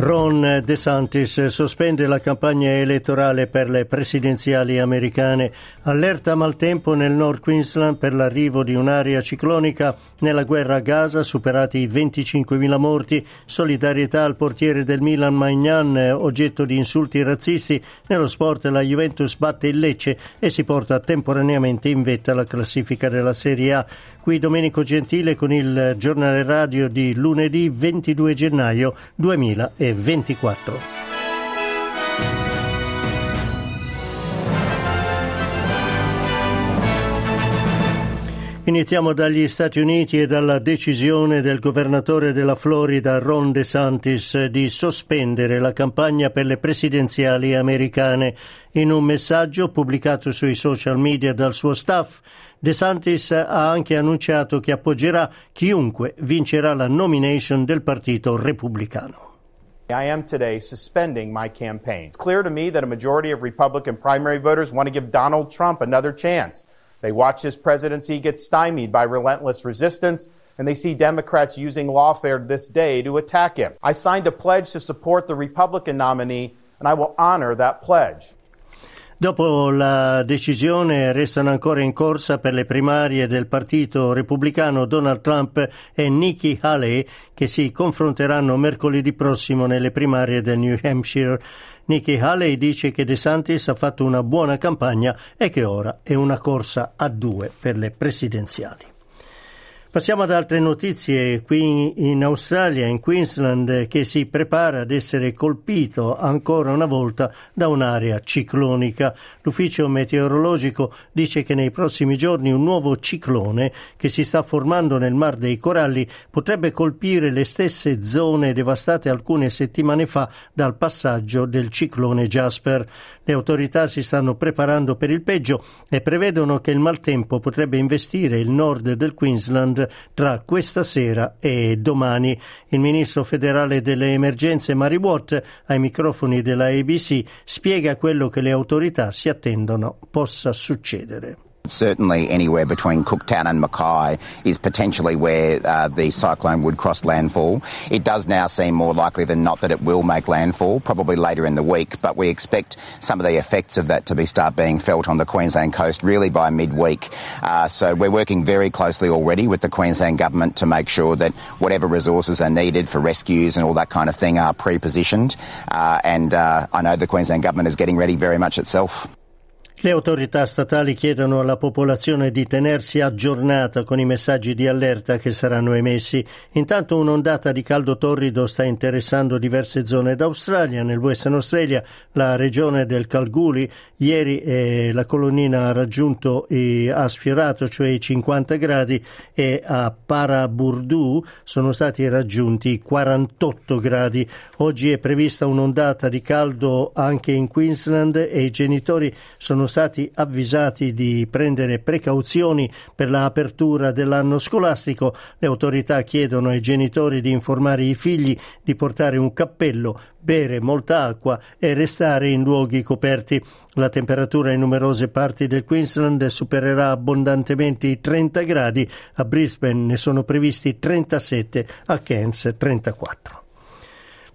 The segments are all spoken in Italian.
Ron DeSantis sospende la campagna elettorale per le presidenziali americane. Allerta maltempo nel Nord Queensland per l'arrivo di un'area ciclonica. Nella guerra a Gaza superati i 25.000 morti. Solidarietà al portiere del Milan Magnan, oggetto di insulti razzisti. Nello sport la Juventus batte il Lecce e si porta temporaneamente in vetta la classifica della Serie A. Qui Domenico Gentile con il giornale radio di lunedì 22 gennaio 2024. Iniziamo dagli Stati Uniti e dalla decisione del governatore della Florida Ron DeSantis di sospendere la campagna per le presidenziali americane. In un messaggio pubblicato sui social media dal suo staff, DeSantis ha anche annunciato che appoggerà chiunque vincerà la nomination del Partito Repubblicano. I am today suspending my campaign. It's clear to me that a majority of Republican primary voters want to give Donald Trump another chance. They watch his presidency get stymied by relentless resistance, and they see Democrats using lawfare this day to attack him. I signed a pledge to support the Republican nominee, and I will honor that pledge. Dopo la decisione restano ancora in corsa per le primarie del Partito Repubblicano Donald Trump e Nikki Haley che si confronteranno mercoledì prossimo nelle primarie del New Hampshire. Nikki Haley dice che DeSantis ha fatto una buona campagna e che ora è una corsa a due per le presidenziali. Passiamo ad altre notizie. Qui in Australia, in Queensland, che si prepara ad essere colpito ancora una volta da un'area ciclonica. L'ufficio meteorologico dice che nei prossimi giorni un nuovo ciclone che si sta formando nel Mar dei Coralli potrebbe colpire le stesse zone devastate alcune settimane fa dal passaggio del ciclone Jasper. Le autorità si stanno preparando per il peggio e prevedono che il maltempo potrebbe investire il nord del Queensland tra questa sera e domani. Il ministro federale delle emergenze Mary Watt ai microfoni della ABC spiega quello che le autorità si attendono possa succedere. Certainly, anywhere between Cooktown and Mackay is potentially where uh, the cyclone would cross landfall. It does now seem more likely than not that it will make landfall, probably later in the week. But we expect some of the effects of that to be start being felt on the Queensland coast really by midweek. Uh, so we're working very closely already with the Queensland government to make sure that whatever resources are needed for rescues and all that kind of thing are pre-positioned. Uh, and uh, I know the Queensland government is getting ready very much itself. Le autorità statali chiedono alla popolazione di tenersi aggiornata con i messaggi di allerta che saranno emessi. Intanto un'ondata di caldo torrido sta interessando diverse zone d'Australia. Nel Western Australia, la regione del Kalgoorlie, ieri eh, la colonnina ha raggiunto e ha sfiorato, cioè i 50 gradi, e a Paraburdu sono stati raggiunti i 48 gradi. Oggi è prevista un'ondata di caldo anche in Queensland e i genitori sono stati avvisati di prendere precauzioni per l'apertura dell'anno scolastico. Le autorità chiedono ai genitori di informare i figli di portare un cappello, bere molta acqua e restare in luoghi coperti. La temperatura in numerose parti del Queensland supererà abbondantemente i 30 gradi. A Brisbane ne sono previsti 37, a Cairns 34.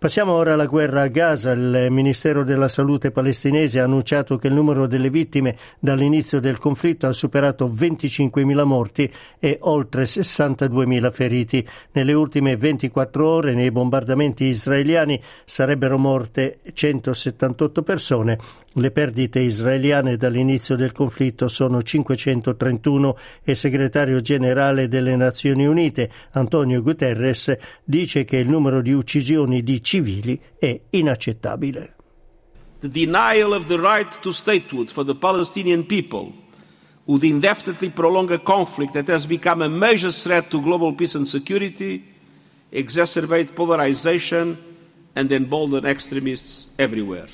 Passiamo ora alla guerra a Gaza. Il Ministero della Salute palestinese ha annunciato che il numero delle vittime dall'inizio del conflitto ha superato 25.000 morti e oltre 62.000 feriti. Nelle ultime 24 ore nei bombardamenti israeliani sarebbero morte 178 persone le perdite israeliane dall'inizio del conflitto sono 531 e il segretario generale delle Nazioni Unite, Antonio Guterres, dice che il numero di uccisioni di civili è inaccettabile. The denial of the right to statehood for the Palestinian people would indefinitely prolong a conflict that has become a major threat to global peace and security, exacerbate polarization and embolden extremists everywhere.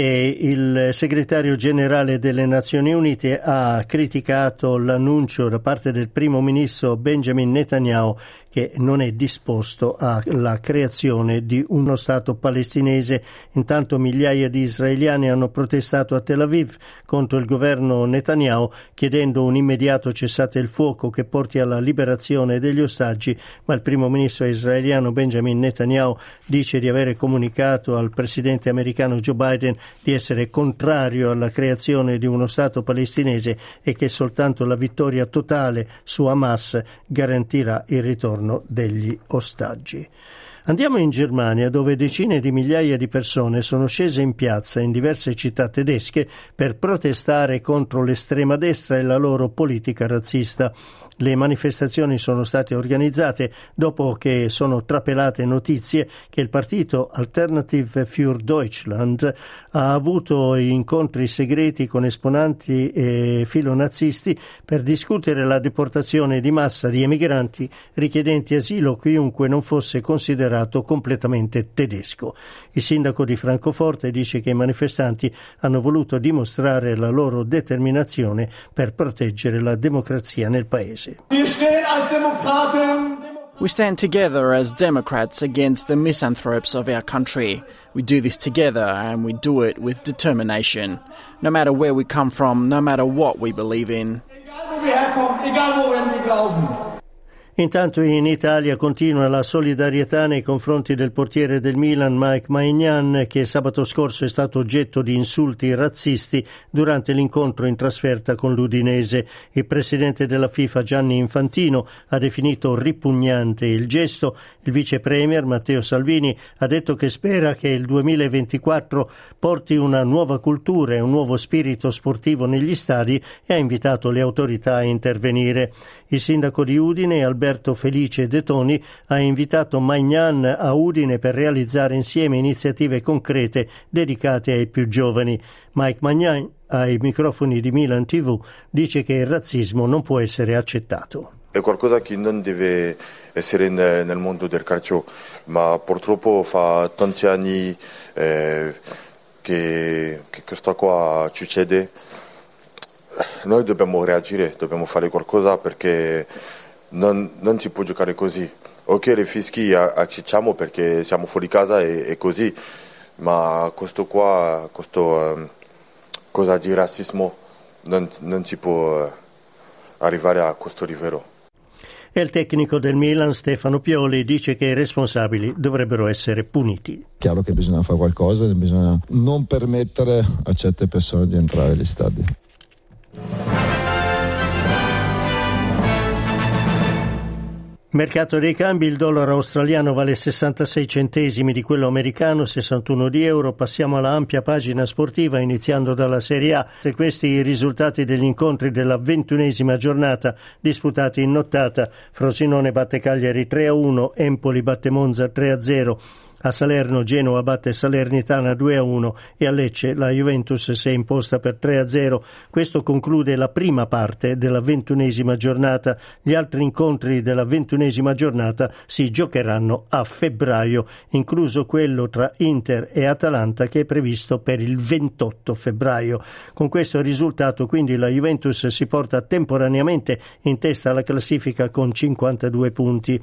E il segretario generale delle Nazioni Unite ha criticato l'annuncio da parte del primo ministro Benjamin Netanyahu che non è disposto alla creazione di uno Stato palestinese. Intanto migliaia di israeliani hanno protestato a Tel Aviv contro il governo Netanyahu chiedendo un immediato cessate il fuoco che porti alla liberazione degli ostaggi, ma il primo ministro israeliano Benjamin Netanyahu dice di avere comunicato al presidente americano Joe Biden di essere contrario alla creazione di uno Stato palestinese e che soltanto la vittoria totale su Hamas garantirà il ritorno degli ostaggi. Andiamo in Germania dove decine di migliaia di persone sono scese in piazza in diverse città tedesche per protestare contro l'estrema destra e la loro politica razzista. Le manifestazioni sono state organizzate dopo che sono trapelate notizie che il partito Alternative für Deutschland ha avuto incontri segreti con esponenti e filonazzisti per discutere la deportazione di massa di emigranti richiedenti asilo chiunque non fosse considerato completamente tedesco. Il sindaco di Francoforte dice che i manifestanti hanno voluto dimostrare la loro determinazione per proteggere la democrazia nel paese. We stand together as Democrats against the misanthropes of our country. We do this together and we do it with determination. No matter where we come from, no matter what we believe in. Intanto in Italia continua la solidarietà nei confronti del portiere del Milan Mike Maignan che sabato scorso è stato oggetto di insulti razzisti durante l'incontro in trasferta con l'Udinese. Il presidente della FIFA Gianni Infantino ha definito ripugnante il gesto. Il vice premier Matteo Salvini ha detto che spera che il 2024 porti una nuova cultura e un nuovo spirito sportivo negli stadi e ha invitato le autorità a intervenire. Il sindaco di Udine Alberto Alberto Felice De Toni ha invitato Magnan a Udine per realizzare insieme iniziative concrete dedicate ai più giovani. Mike Magnan ai microfoni di Milan TV dice che il razzismo non può essere accettato. È qualcosa che non deve essere nel mondo del calcio, ma purtroppo fa tanti anni eh, che, che questo qua succede. Noi dobbiamo reagire, dobbiamo fare qualcosa perché non, non si può giocare così. Ok, le fischi accettiamo perché siamo fuori casa e, e così, ma questo qua, questo um, cosa di razzismo non, non si può uh, arrivare a questo livello. E il tecnico del Milan, Stefano Pioli, dice che i responsabili dovrebbero essere puniti. Chiaro che bisogna fare qualcosa, bisogna non permettere a certe persone di entrare agli stadi. Mercato dei cambi, il dollaro australiano vale 66 centesimi di quello americano, 61 di euro. Passiamo alla ampia pagina sportiva iniziando dalla Serie A. E questi i risultati degli incontri della ventunesima giornata disputati in nottata. Frosinone batte Cagliari 3-1, Empoli batte Monza 3-0. A Salerno Genoa batte Salernitana 2-1 e a Lecce la Juventus si è imposta per 3-0. Questo conclude la prima parte della ventunesima giornata. Gli altri incontri della ventunesima giornata si giocheranno a febbraio, incluso quello tra Inter e Atalanta che è previsto per il 28 febbraio. Con questo risultato quindi la Juventus si porta temporaneamente in testa alla classifica con 52 punti.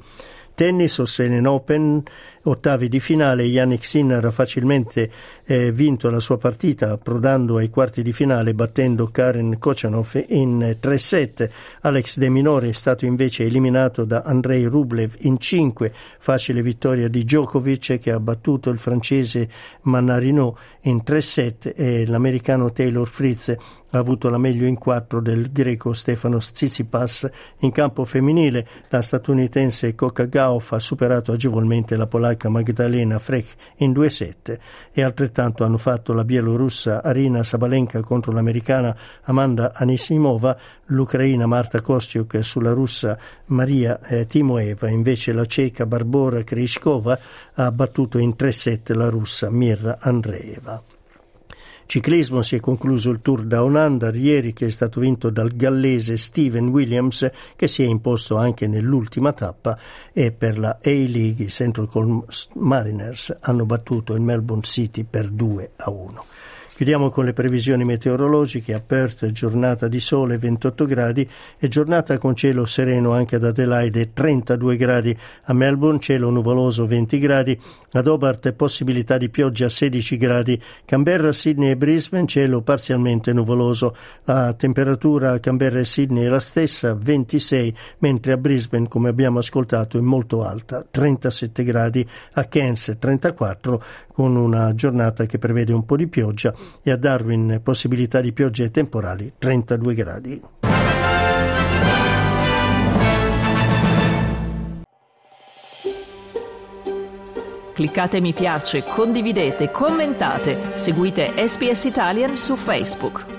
Tennis, Australian Open, ottavi di finale, Yannick Sinner ha facilmente eh, vinto la sua partita approdando ai quarti di finale battendo Karen Kochanov in 3-7. Alex De Minore è stato invece eliminato da Andrei Rublev in 5, facile vittoria di Djokovic che ha battuto il francese Manarino in 3-7 e l'americano Taylor Fritz ha avuto la meglio in 4 del greco Stefano Tsitsipas. In campo femminile la statunitense Coca Gauff ha superato agevolmente la polacca polacca Magdalena Frech in 2-7 e altrettanto hanno fatto la bielorussa Arina Sabalenka contro l'americana Amanda Anisimova, l'ucraina Marta Kostiuk sulla russa Maria eh, Timoeva, invece la ceca Barbora Krishkova ha battuto in 3-7 la russa Mirra Andreeva. Ciclismo si è concluso il Tour da Under ieri che è stato vinto dal gallese Steven Williams che si è imposto anche nell'ultima tappa e per la A-League i Central Mariners hanno battuto il Melbourne City per 2 a 1. Chiudiamo con le previsioni meteorologiche. A Perth giornata di sole 28 gradi e giornata con cielo sereno anche ad Adelaide 32 gradi. A Melbourne cielo nuvoloso 20 gradi. Ad Hobart possibilità di pioggia 16 gradi. Canberra, Sydney e Brisbane cielo parzialmente nuvoloso. La temperatura a Canberra e Sydney è la stessa 26 mentre a Brisbane come abbiamo ascoltato è molto alta 37 gradi. A Cairns 34 con una giornata che prevede un po' di pioggia e a Darwin possibilità di piogge temporali 32 gradi. Cliccate mi piace, condividete, commentate, seguite SPS Italian su Facebook.